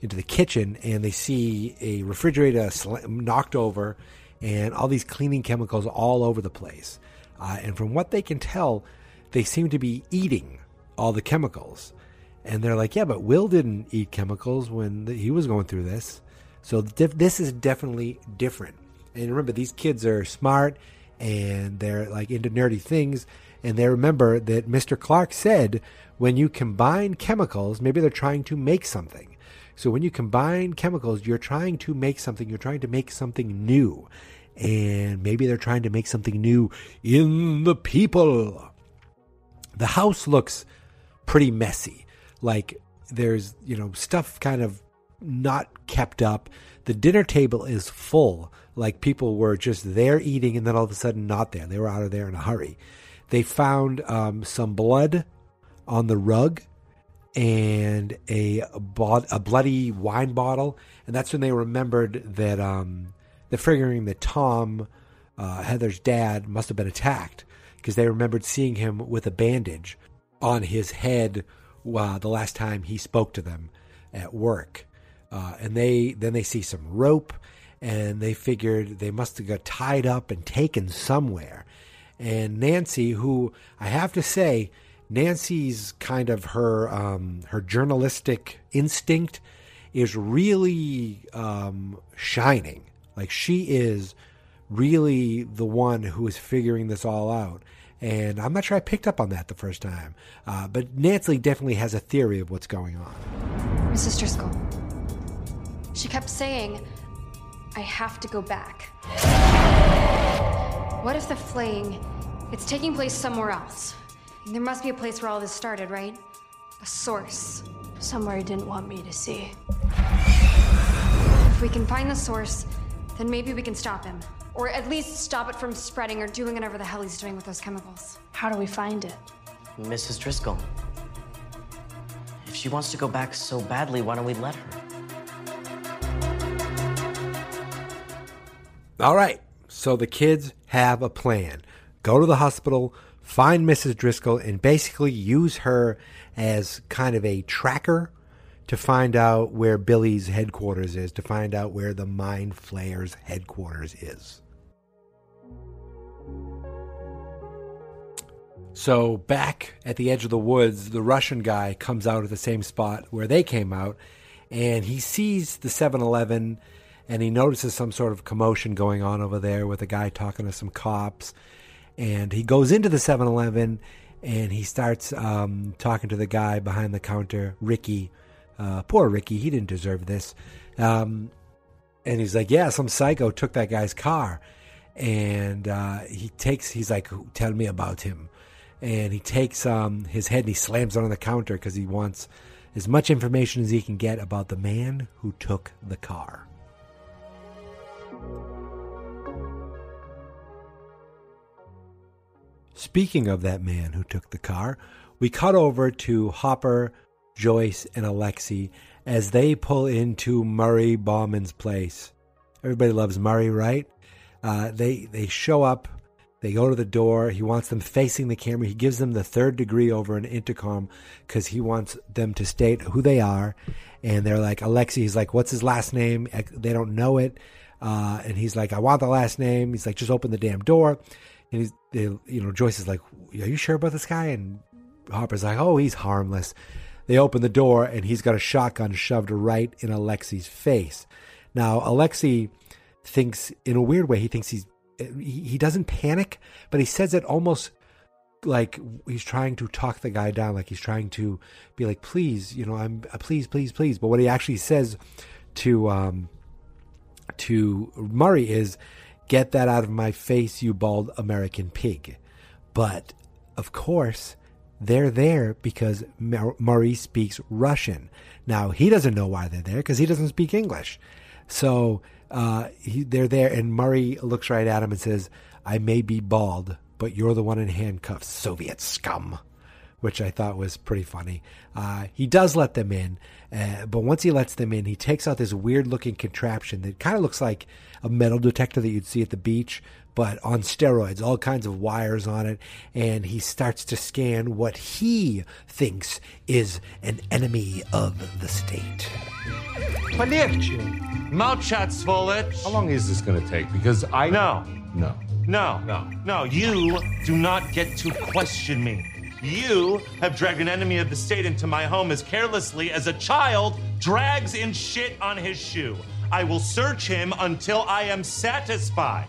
into the kitchen and they see a refrigerator knocked over and all these cleaning chemicals all over the place. Uh, and from what they can tell, they seem to be eating all the chemicals. And they're like, yeah, but Will didn't eat chemicals when the, he was going through this. So dif- this is definitely different. And remember, these kids are smart and they're like into nerdy things. And they remember that Mr. Clark said when you combine chemicals, maybe they're trying to make something. So when you combine chemicals, you're trying to make something, you're trying to make something new. And maybe they're trying to make something new in the people. The house looks pretty messy. Like there's, you know, stuff kind of not kept up. The dinner table is full. Like people were just there eating and then all of a sudden not there. They were out of there in a hurry. They found um, some blood on the rug and a, a bloody wine bottle. And that's when they remembered that um, they're figuring that Tom, uh, Heather's dad, must have been attacked because they remembered seeing him with a bandage on his head uh, the last time he spoke to them at work. Uh, and they then they see some rope and they figured they must have got tied up and taken somewhere. And Nancy, who I have to say, Nancy's kind of her um, her journalistic instinct is really um, shining. Like she is really the one who is figuring this all out. And I'm not sure I picked up on that the first time. Uh, but Nancy definitely has a theory of what's going on. Mrs. Driscoll. She kept saying, I have to go back. What if the flaying, it's taking place somewhere else? There must be a place where all this started, right? A source. Somewhere he didn't want me to see. If we can find the source, then maybe we can stop him. Or at least stop it from spreading or doing whatever the hell he's doing with those chemicals. How do we find it? Mrs. Driscoll. If she wants to go back so badly, why don't we let her? All right. So the kids have a plan. Go to the hospital, find Mrs. Driscoll, and basically use her as kind of a tracker to find out where Billy's headquarters is, to find out where the Mind Flayer's headquarters is. So back at the edge of the woods, the Russian guy comes out at the same spot where they came out, and he sees the 7 Eleven and he notices some sort of commotion going on over there with a guy talking to some cops. And he goes into the 7 Eleven and he starts um, talking to the guy behind the counter, Ricky. Uh, poor Ricky, he didn't deserve this. Um, and he's like, Yeah, some psycho took that guy's car. And uh, he takes, he's like, Tell me about him. And he takes um, his head and he slams it on the counter because he wants as much information as he can get about the man who took the car. Speaking of that man who took the car, we cut over to Hopper, Joyce, and Alexei as they pull into Murray Bauman's place. Everybody loves Murray, right? Uh, they they show up. They go to the door. He wants them facing the camera. He gives them the third degree over an intercom because he wants them to state who they are. And they're like, Alexei, he's like, what's his last name? They don't know it. Uh, and he's like, I want the last name. He's like, just open the damn door. And he's, they, you know, Joyce is like, Are you sure about this guy? And Hopper's like, Oh, he's harmless. They open the door and he's got a shotgun shoved right in Alexei's face. Now, Alexei thinks, in a weird way, he thinks he's, he, he doesn't panic, but he says it almost like he's trying to talk the guy down, like he's trying to be like, please, you know, I'm, uh, please, please, please. But what he actually says to, um, to Murray is, Get that out of my face, you bald American pig. But, of course, they're there because Murray speaks Russian. Now, he doesn't know why they're there because he doesn't speak English. So uh, he, they're there, and Murray looks right at him and says, I may be bald, but you're the one in handcuffs, Soviet scum which I thought was pretty funny. Uh, he does let them in, uh, but once he lets them in, he takes out this weird looking contraption that kind of looks like a metal detector that you'd see at the beach, but on steroids, all kinds of wires on it. And he starts to scan what he thinks is an enemy of the state. Полегче. Молчать, сволочь. How long is this going to take? Because I. No. No. No. No. No, you do not get to question me. You have dragged an enemy of the state into my home as carelessly as a child drags in shit on his shoe. I will search him until I am satisfied.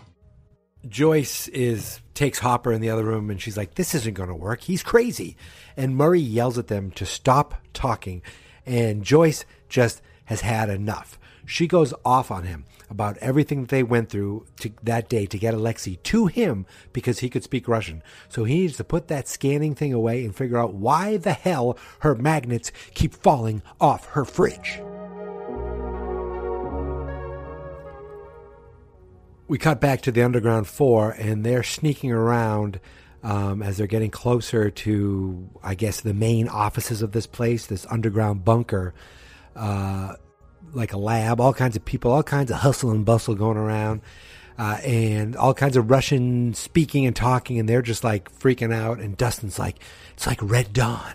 Joyce is takes Hopper in the other room and she's like, This isn't gonna work. He's crazy. And Murray yells at them to stop talking. And Joyce just has had enough. She goes off on him about everything that they went through to, that day to get Alexei to him because he could speak Russian. So he needs to put that scanning thing away and figure out why the hell her magnets keep falling off her fridge. we cut back to the Underground Four, and they're sneaking around um, as they're getting closer to, I guess, the main offices of this place, this underground bunker, uh, like a lab. All kinds of people, all kinds of hustle and bustle going around, uh, and all kinds of Russian speaking and talking, and they're just like freaking out. And Dustin's like, "It's like Red Dawn,"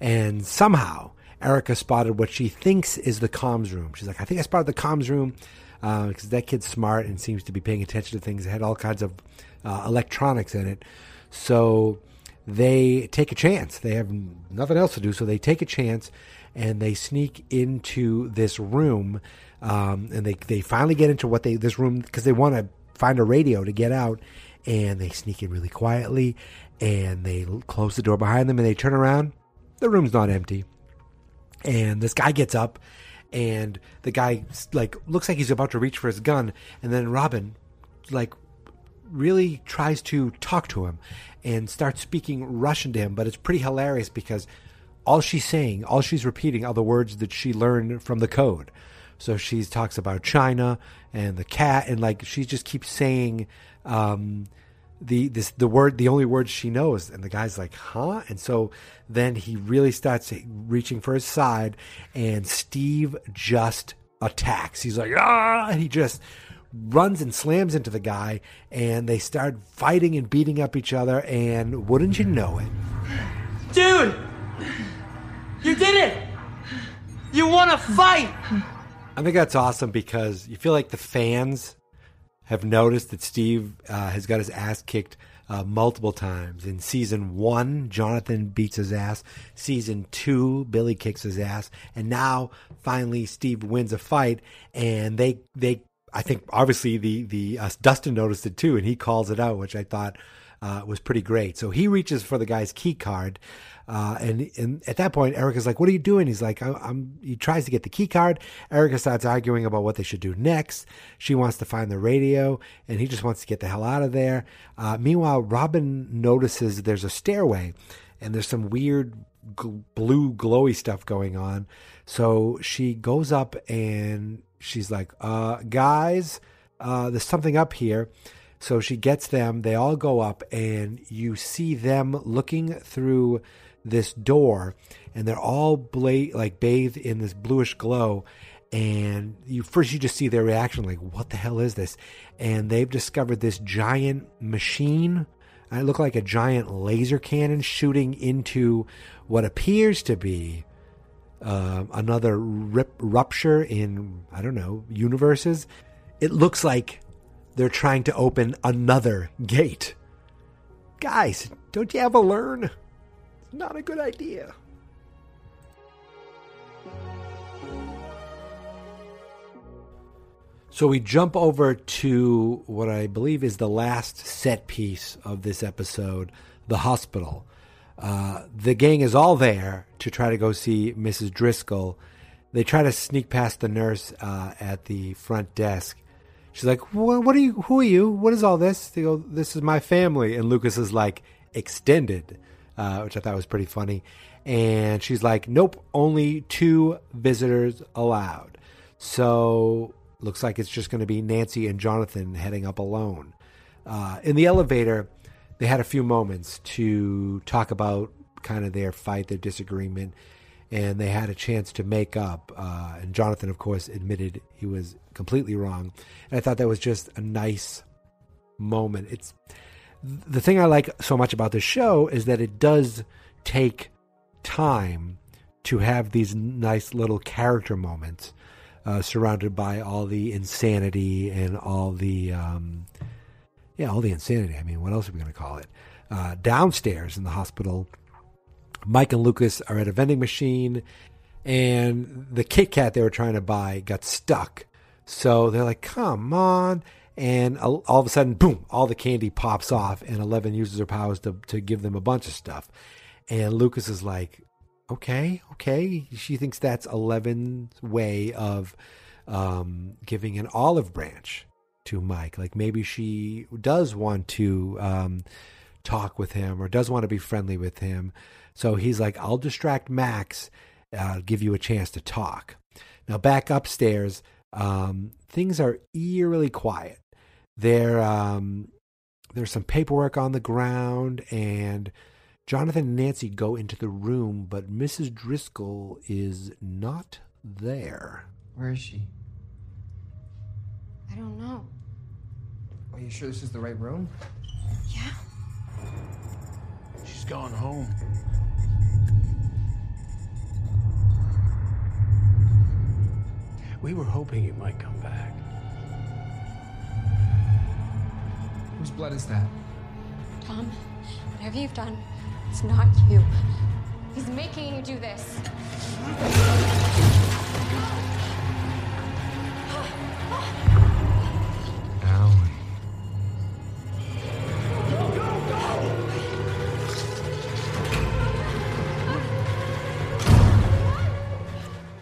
and somehow. Erica spotted what she thinks is the comms room. She's like, I think I spotted the comms room because uh, that kid's smart and seems to be paying attention to things. It had all kinds of uh, electronics in it. So they take a chance. They have nothing else to do, so they take a chance and they sneak into this room. Um, and they, they finally get into what they this room because they want to find a radio to get out. And they sneak in really quietly and they close the door behind them and they turn around. The room's not empty. And this guy gets up and the guy like looks like he's about to reach for his gun and then robin like really tries to talk to him and starts speaking russian to him but it's pretty hilarious because all she's saying all she's repeating are the words that she learned from the code. So she talks about china and the cat and like she just keeps saying um, the this the word the only words she knows. And the guy's like huh? And so then he really starts reaching for his side and steve just attacks. He's like ah! And he just runs and slams into the guy and they start fighting and beating up each other and wouldn't you know it. Dude you did it you want to fight i think that's awesome because you feel like the fans have noticed that Steve uh, has got his ass kicked uh, multiple times. In season one, Jonathan beats his ass. Season two, Billy kicks his ass, and now finally Steve wins a fight, and they they I think obviously the the uh, Dustin noticed it too, and he calls it out, which I thought uh, was pretty great. So he reaches for the guy's key card. Uh, and, and at that point, Erica's like, "What are you doing?" He's like, I'm, He tries to get the key card. Erica starts arguing about what they should do next. She wants to find the radio, and he just wants to get the hell out of there. Uh, meanwhile, Robin notices there's a stairway, and there's some weird g- blue glowy stuff going on. So she goes up and she's like, uh, "Guys, uh, there's something up here." So she gets them. They all go up, and you see them looking through this door, and they're all bla- like bathed in this bluish glow. And you first you just see their reaction, like, "What the hell is this?" And they've discovered this giant machine. It looked like a giant laser cannon shooting into what appears to be uh, another rip- rupture in I don't know universes. It looks like they're trying to open another gate. Guys, don't you ever learn? Not a good idea. So we jump over to what I believe is the last set piece of this episode the hospital. Uh, the gang is all there to try to go see Mrs. Driscoll. They try to sneak past the nurse uh, at the front desk. She's like, what, are you? Who are you? What is all this?" They go, "This is my family." And Lucas is like, "Extended." Uh, which I thought was pretty funny. And she's like, nope, only two visitors allowed. So looks like it's just going to be Nancy and Jonathan heading up alone. Uh, in the elevator, they had a few moments to talk about kind of their fight, their disagreement, and they had a chance to make up. Uh, and Jonathan, of course, admitted he was completely wrong. And I thought that was just a nice moment. It's the thing I like so much about this show is that it does take time to have these nice little character moments uh, surrounded by all the insanity and all the um, yeah all the insanity i mean what else are we going to call it uh, downstairs in the hospital mike and lucas are at a vending machine and the kit kat they were trying to buy got stuck So they're like, come on. And all of a sudden, boom, all the candy pops off, and Eleven uses her powers to, to give them a bunch of stuff. And Lucas is like, okay, okay. She thinks that's Eleven's way of um, giving an olive branch to Mike. Like maybe she does want to um, talk with him or does want to be friendly with him. So he's like, I'll distract Max, uh, give you a chance to talk. Now, back upstairs, um, things are eerily quiet. There, um, there's some paperwork on the ground, and Jonathan and Nancy go into the room, but Mrs. Driscoll is not there. Where is she? I don't know. Are you sure this is the right room? Yeah. She's gone home. We were hoping you might come back. Whose blood is that? Tom, whatever you've done, it's not you. He's making you do this. Alan.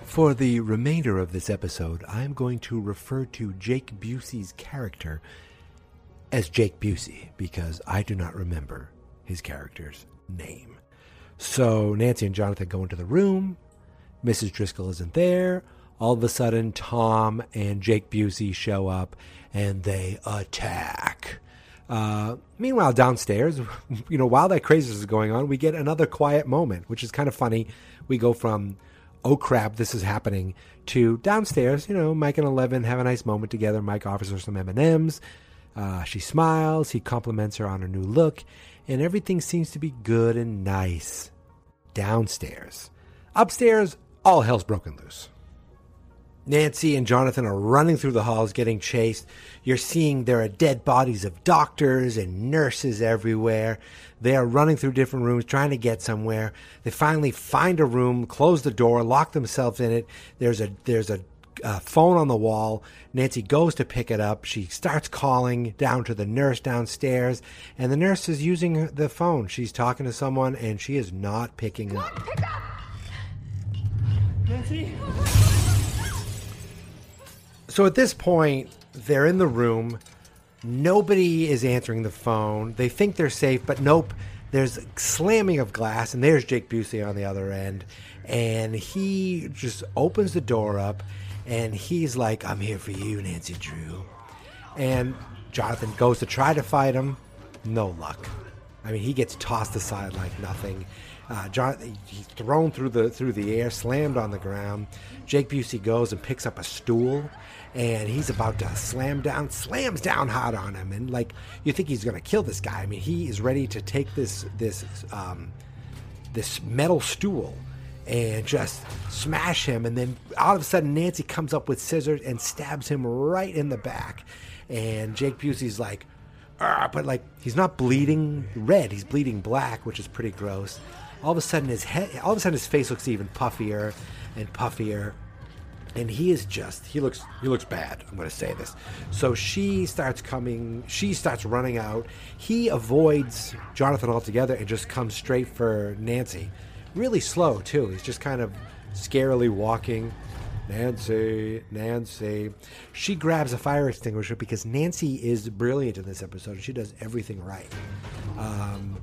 For the remainder of this episode, I'm going to refer to Jake Busey's character as Jake Busey because I do not remember his character's name. So Nancy and Jonathan go into the room. Mrs. Driscoll isn't there. All of a sudden, Tom and Jake Busey show up and they attack. Uh, meanwhile, downstairs, you know, while that craziness is going on, we get another quiet moment, which is kind of funny. We go from oh crap, this is happening, to downstairs, you know, Mike and Eleven have a nice moment together. Mike offers her some M&Ms. Uh, she smiles. He compliments her on her new look, and everything seems to be good and nice. Downstairs. Upstairs, all hell's broken loose. Nancy and Jonathan are running through the halls getting chased. You're seeing there are dead bodies of doctors and nurses everywhere. They are running through different rooms trying to get somewhere. They finally find a room, close the door, lock themselves in it. There's a there's a uh, phone on the wall. Nancy goes to pick it up. She starts calling down to the nurse downstairs, and the nurse is using the phone. She's talking to someone, and she is not picking up. Nancy? So at this point, they're in the room. Nobody is answering the phone. They think they're safe, but nope. There's slamming of glass, and there's Jake Busey on the other end. And he just opens the door up, and he's like, I'm here for you, Nancy Drew. And Jonathan goes to try to fight him. No luck. I mean, he gets tossed aside like nothing. Uh, John, he's thrown through the through the air, slammed on the ground. Jake Busey goes and picks up a stool, and he's about to slam down, slams down hard on him, and like you think he's to kill this guy. I mean, he is ready to take this this um, this metal stool and just smash him. And then all of a sudden, Nancy comes up with scissors and stabs him right in the back. And Jake Busey's like, but like he's not bleeding red, he's bleeding black, which is pretty gross. All of a sudden, his head, all of a sudden, his face looks even puffier and puffier and he is just he looks he looks bad i'm going to say this so she starts coming she starts running out he avoids jonathan altogether and just comes straight for nancy really slow too he's just kind of scarily walking nancy nancy she grabs a fire extinguisher because nancy is brilliant in this episode she does everything right um,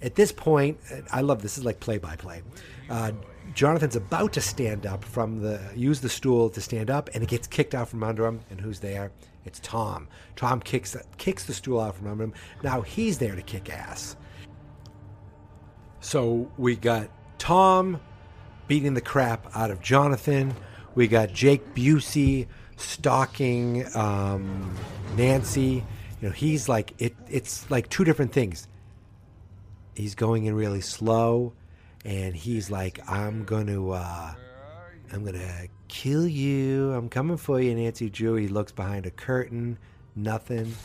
at this point i love this is like play by play uh, Jonathan's about to stand up from the use the stool to stand up, and it gets kicked out from under him. And who's there? It's Tom. Tom kicks kicks the stool out from under him. Now he's there to kick ass. So we got Tom beating the crap out of Jonathan. We got Jake Busey stalking um, Nancy. You know, he's like it. It's like two different things. He's going in really slow and he's like, "I'm gonna, uh, I'm gonna kill you. I'm coming for you, Nancy Drew." He looks behind a curtain, nothing.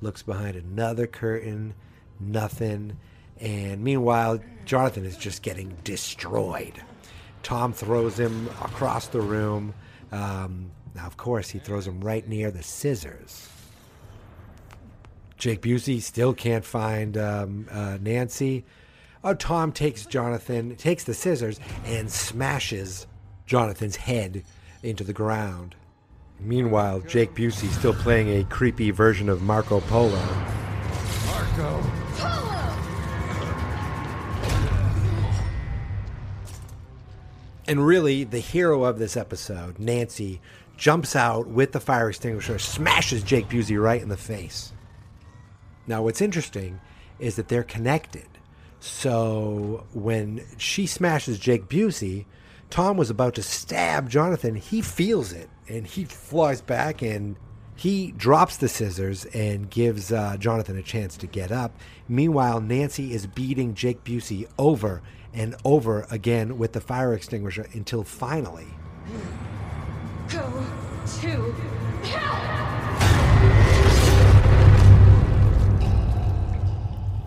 Looks behind another curtain, nothing. And meanwhile, Jonathan is just getting destroyed. Tom throws him across the room. Um, Now, of course, he throws him right near the scissors. Jake Busey still can't find um, uh, Nancy. Oh, Tom takes Jonathan, takes the scissors, and smashes Jonathan's head into the ground. Meanwhile, Jake Busey still playing a creepy version of Marco Polo. Marco. And really, the hero of this episode, Nancy, jumps out with the fire extinguisher, smashes Jake Busey right in the face. Now, what's interesting is that they're connected. So when she smashes Jake Busey, Tom was about to stab Jonathan. He feels it and he flies back and he drops the scissors and gives uh, Jonathan a chance to get up. Meanwhile, Nancy is beating Jake Busey over and over again with the fire extinguisher until finally. Go to hell!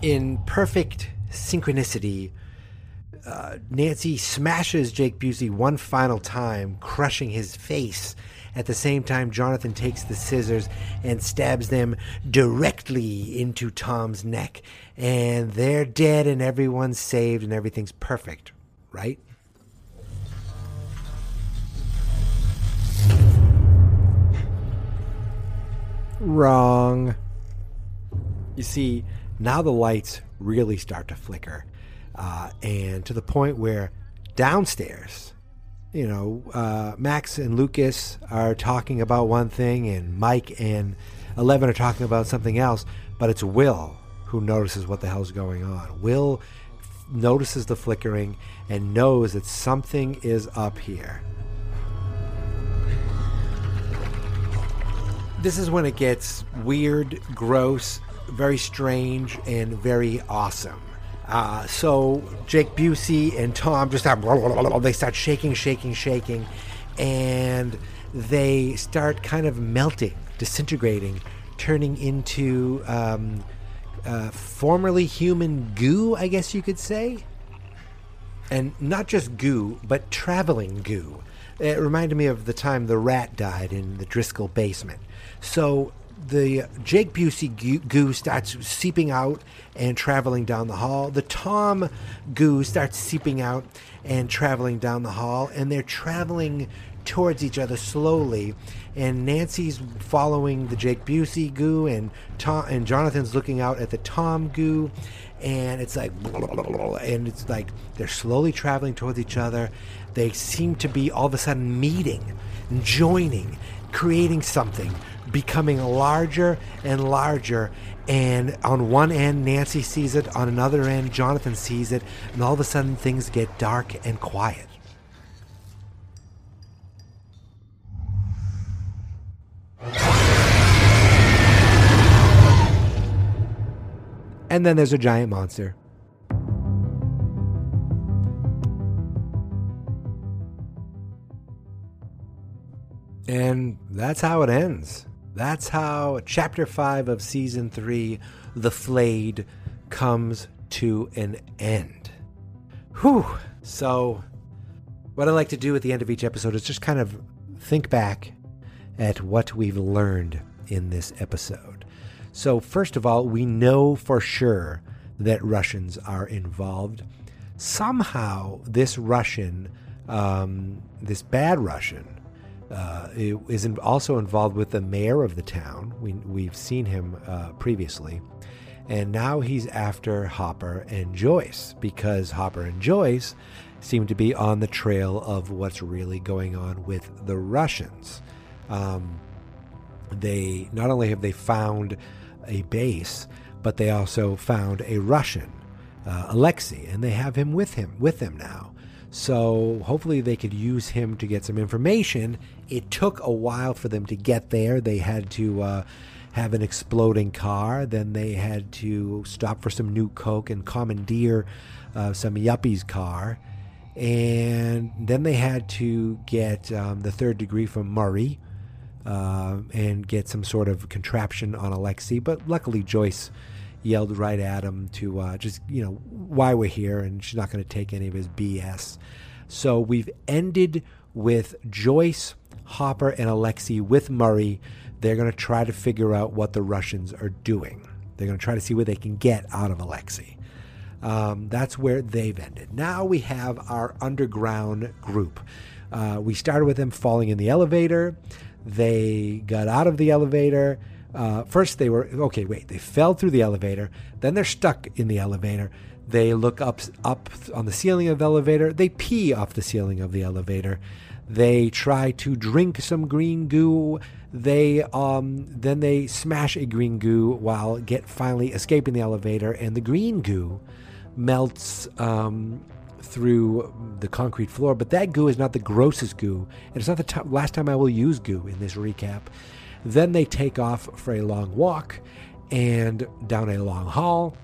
in perfect synchronicity, uh, Nancy smashes Jake Busey one final time, crushing his face. At the same time, Jonathan takes the scissors and stabs them directly into Tom's neck. And they're dead, and everyone's saved, and everything's perfect, right? Wrong. You see, now the lights really start to flicker. Uh, and to the point where downstairs, you know, uh, Max and Lucas are talking about one thing, and Mike and Eleven are talking about something else, but it's Will who notices what the hell's going on. Will f- notices the flickering and knows that something is up here. This is when it gets weird, gross, very strange, and very awesome. Uh, so Jake Busey and Tom just start they start shaking, shaking, shaking, and they start kind of melting, disintegrating, turning into um, uh, formerly human goo, I guess you could say. And not just goo, but traveling goo. It reminded me of the time the rat died in the Driscoll basement. So the Jake Busey goo, starts seeping out and traveling down the hall. The Tom goo starts seeping out and traveling down the hall, and they're traveling towards each other slowly. And Nancy's following the Jake Busey goo, and Tom and Jonathan's looking out at the Tom goo, and it's like, and it's like they're slowly traveling towards each other. They seem to be all of a sudden meeting, joining, creating something becoming larger and larger. And on one end, Nancy sees it. On another end, Jonathan sees it. And all of a sudden, things get dark and quiet. And then there's a giant monster. And that's how it ends. That's how chapter 5 of season 3, The Flayed, comes to an end. Whew. So, what I like to do at the end of each episode is just kind of think back at what we've learned in this episode. So, first of all, we know for sure that Russians are involved. Somehow, this Russian, um, this bad Russian, uh, is also involved with the mayor of the town. We, we've seen him uh, previously. And now he's after Hopper and Joyce because Hopper and Joyce seem to be on the trail of what's really going on with the Russians. Um, they not only have they found a base, but they also found a Russian, uh, Alexei, and they have him with him with them now. So hopefully they could use him to get some information. It took a while for them to get there. They had to uh, have an exploding car. Then they had to stop for some new coke and commandeer uh, some yuppie's car. And then they had to get um, the third degree from Murray uh, and get some sort of contraption on Alexei. But luckily, Joyce yelled right at him to uh, just, you know, why we're here, and she's not going to take any of his BS. So we've ended with Joyce, Hopper, and Alexei with Murray. They're going to try to figure out what the Russians are doing. They're going to try to see what they can get out of Alexei. Um, that's where they've ended. Now we have our underground group. Uh, we started with them falling in the elevator. They got out of the elevator. Uh, first, they were okay. Wait, they fell through the elevator. Then they're stuck in the elevator. They look up up on the ceiling of the elevator. They pee off the ceiling of the elevator. They try to drink some green goo. They um, then they smash a green goo while get finally escaping the elevator, and the green goo melts um, through the concrete floor. But that goo is not the grossest goo, and it's not the t- last time I will use goo in this recap. Then they take off for a long walk and down a long hall.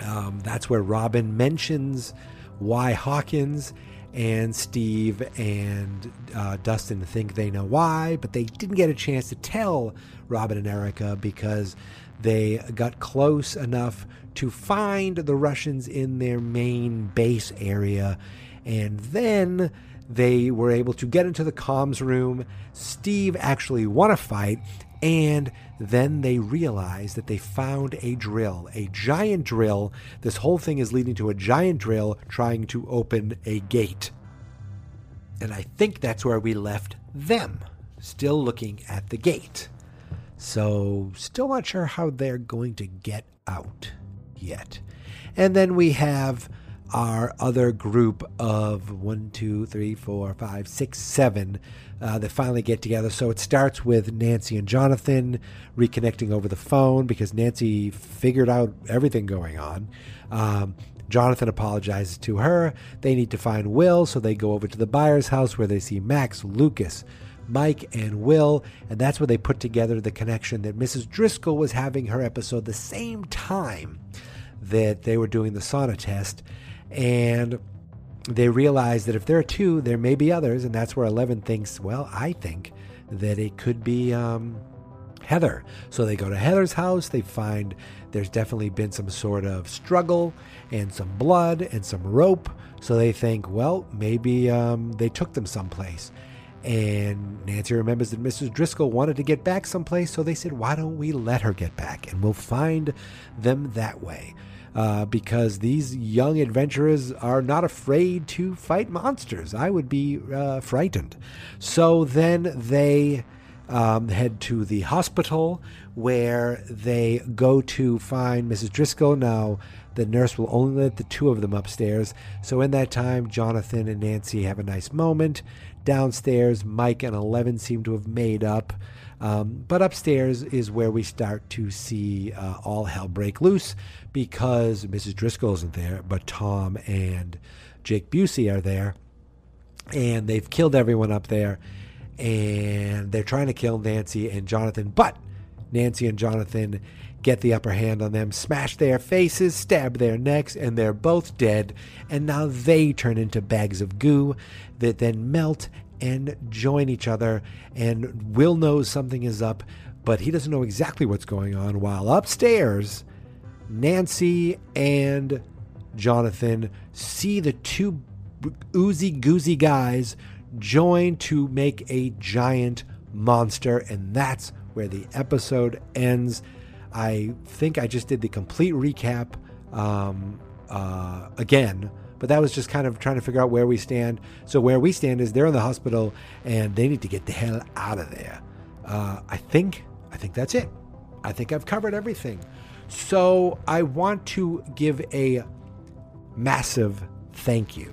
Um, that's where Robin mentions why Hawkins and Steve and uh, Dustin think they know why, but they didn't get a chance to tell Robin and Erica because they got close enough to find the Russians in their main base area. And then they were able to get into the comms room. Steve actually won a fight, and then they realize that they found a drill, a giant drill. This whole thing is leading to a giant drill trying to open a gate. And I think that's where we left them, still looking at the gate. So, still not sure how they're going to get out yet. And then we have our other group of one, two, three, four, five, six, seven uh, that finally get together. So it starts with Nancy and Jonathan reconnecting over the phone because Nancy figured out everything going on. Um, Jonathan apologizes to her. They need to find Will, so they go over to the Byers' house where they see Max, Lucas, Mike, and Will, and that's where they put together the connection that Mrs. Driscoll was having her episode the same time that they were doing the sauna test. And they realize that if there are two, there may be others, and that's where Eleven thinks, well, I think that it could be um, Heather. So they go to Heather's house. They find there's definitely been some sort of struggle and some blood and some rope. So they think, well, maybe um, they took them someplace. And Nancy remembers that Mrs. Driscoll wanted to get back someplace, so they said, why don't we let her get back and we'll find them that way uh, because these young adventurers are not afraid to fight monsters. I would be uh, frightened. So then they um, head to the hospital where they go to find Mrs. Driscoll. Now, the nurse will only let the two of them upstairs. So, in that time, Jonathan and Nancy have a nice moment. Downstairs, Mike and Eleven seem to have made up. Um, but upstairs is where we start to see uh, all hell break loose because Mrs. Driscoll isn't there, but Tom and Jake Busey are there. And they've killed everyone up there. And they're trying to kill Nancy and Jonathan. But Nancy and Jonathan get the upper hand on them, smash their faces, stab their necks, and they're both dead. And now they turn into bags of goo that then melt and join each other. And Will knows something is up, but he doesn't know exactly what's going on. While upstairs, Nancy and Jonathan see the two oozy goozy guys join to make a giant monster, and that's where the episode ends. I think I just did the complete recap um, uh, again but that was just kind of trying to figure out where we stand. So where we stand is they're in the hospital and they need to get the hell out of there. Uh, I think I think that's it. I think I've covered everything. So I want to give a massive thank you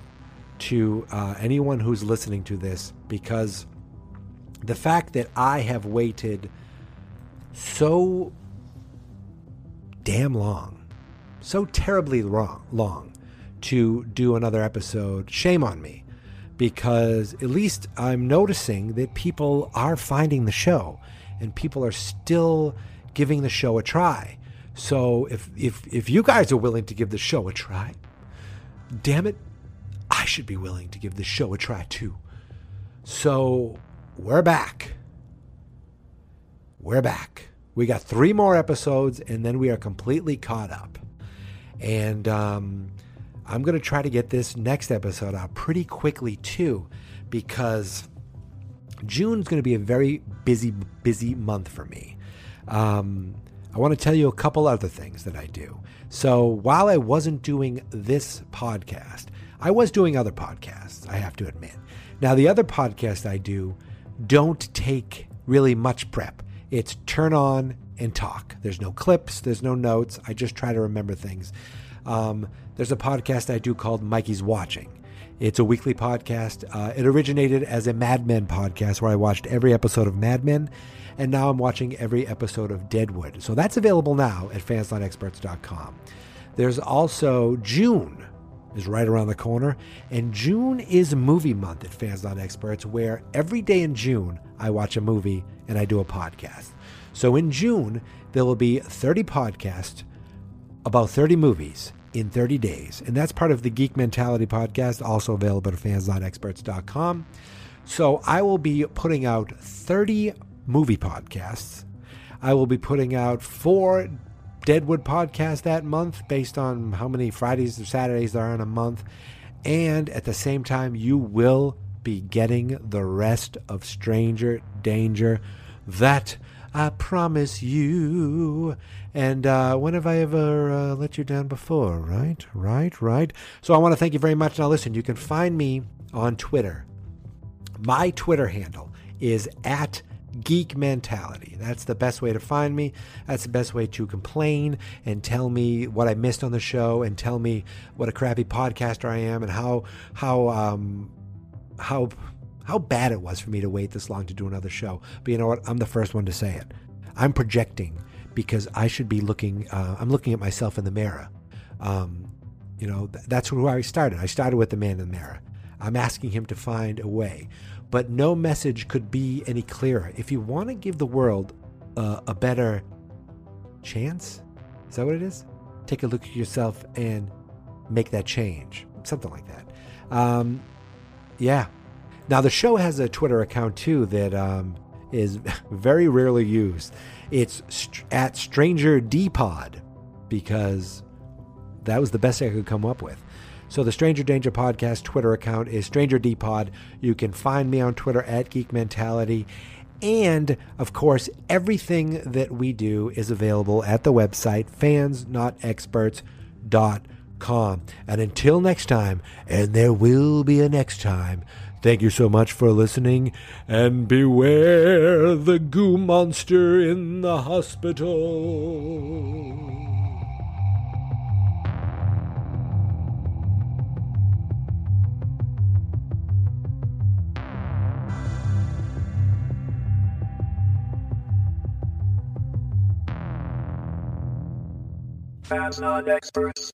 to uh, anyone who's listening to this because the fact that I have waited so damn long, so terribly wrong, long to do another episode, shame on me. Because at least I'm noticing that people are finding the show and people are still giving the show a try. So if if if you guys are willing to give the show a try, damn it, I should be willing to give the show a try too. So we're back. We're back. We got three more episodes and then we are completely caught up. And um, I'm going to try to get this next episode out pretty quickly too, because June's going to be a very busy, busy month for me. Um, I want to tell you a couple other things that I do. So while I wasn't doing this podcast, I was doing other podcasts, I have to admit. Now, the other podcasts I do don't take really much prep. It's turn on and talk. There's no clips, there's no notes. I just try to remember things. Um, there's a podcast I do called Mikey's Watching. It's a weekly podcast. Uh, it originated as a Mad Men podcast where I watched every episode of Mad Men, and now I'm watching every episode of Deadwood. So that's available now at fansnotexperts.com. There's also June is right around the corner, and June is movie month at Fans Not Experts, where every day in June I watch a movie and I do a podcast. So in June there will be 30 podcasts about 30 movies in 30 days. And that's part of the Geek Mentality podcast, also available at fansnotexperts.com. So I will be putting out 30 movie podcasts. I will be putting out four Deadwood podcasts that month based on how many Fridays or Saturdays there are in a month. And at the same time, you will be getting the rest of Stranger Danger. That I promise you. And uh, when have I ever uh, let you down before? Right, right, right. So I want to thank you very much. Now, listen, you can find me on Twitter. My Twitter handle is at Geek Mentality. That's the best way to find me. That's the best way to complain and tell me what I missed on the show and tell me what a crappy podcaster I am and how how um, how how bad it was for me to wait this long to do another show. But you know what? I'm the first one to say it. I'm projecting because I should be looking. Uh, I'm looking at myself in the mirror. Um, you know, th- that's who I started. I started with the man in the mirror. I'm asking him to find a way, but no message could be any clearer. If you want to give the world uh, a better chance, is that what it is? Take a look at yourself and make that change. Something like that. Um, yeah, now, the show has a Twitter account too that um, is very rarely used. It's at Stranger Dpod because that was the best I could come up with. So the Stranger Danger Podcast Twitter account is Stranger Dpod. You can find me on Twitter at Geek Mentality. And of course, everything that we do is available at the website fansnotexperts.com. And until next time, and there will be a next time, Thank you so much for listening, and beware the goo monster in the hospital. Fans not experts.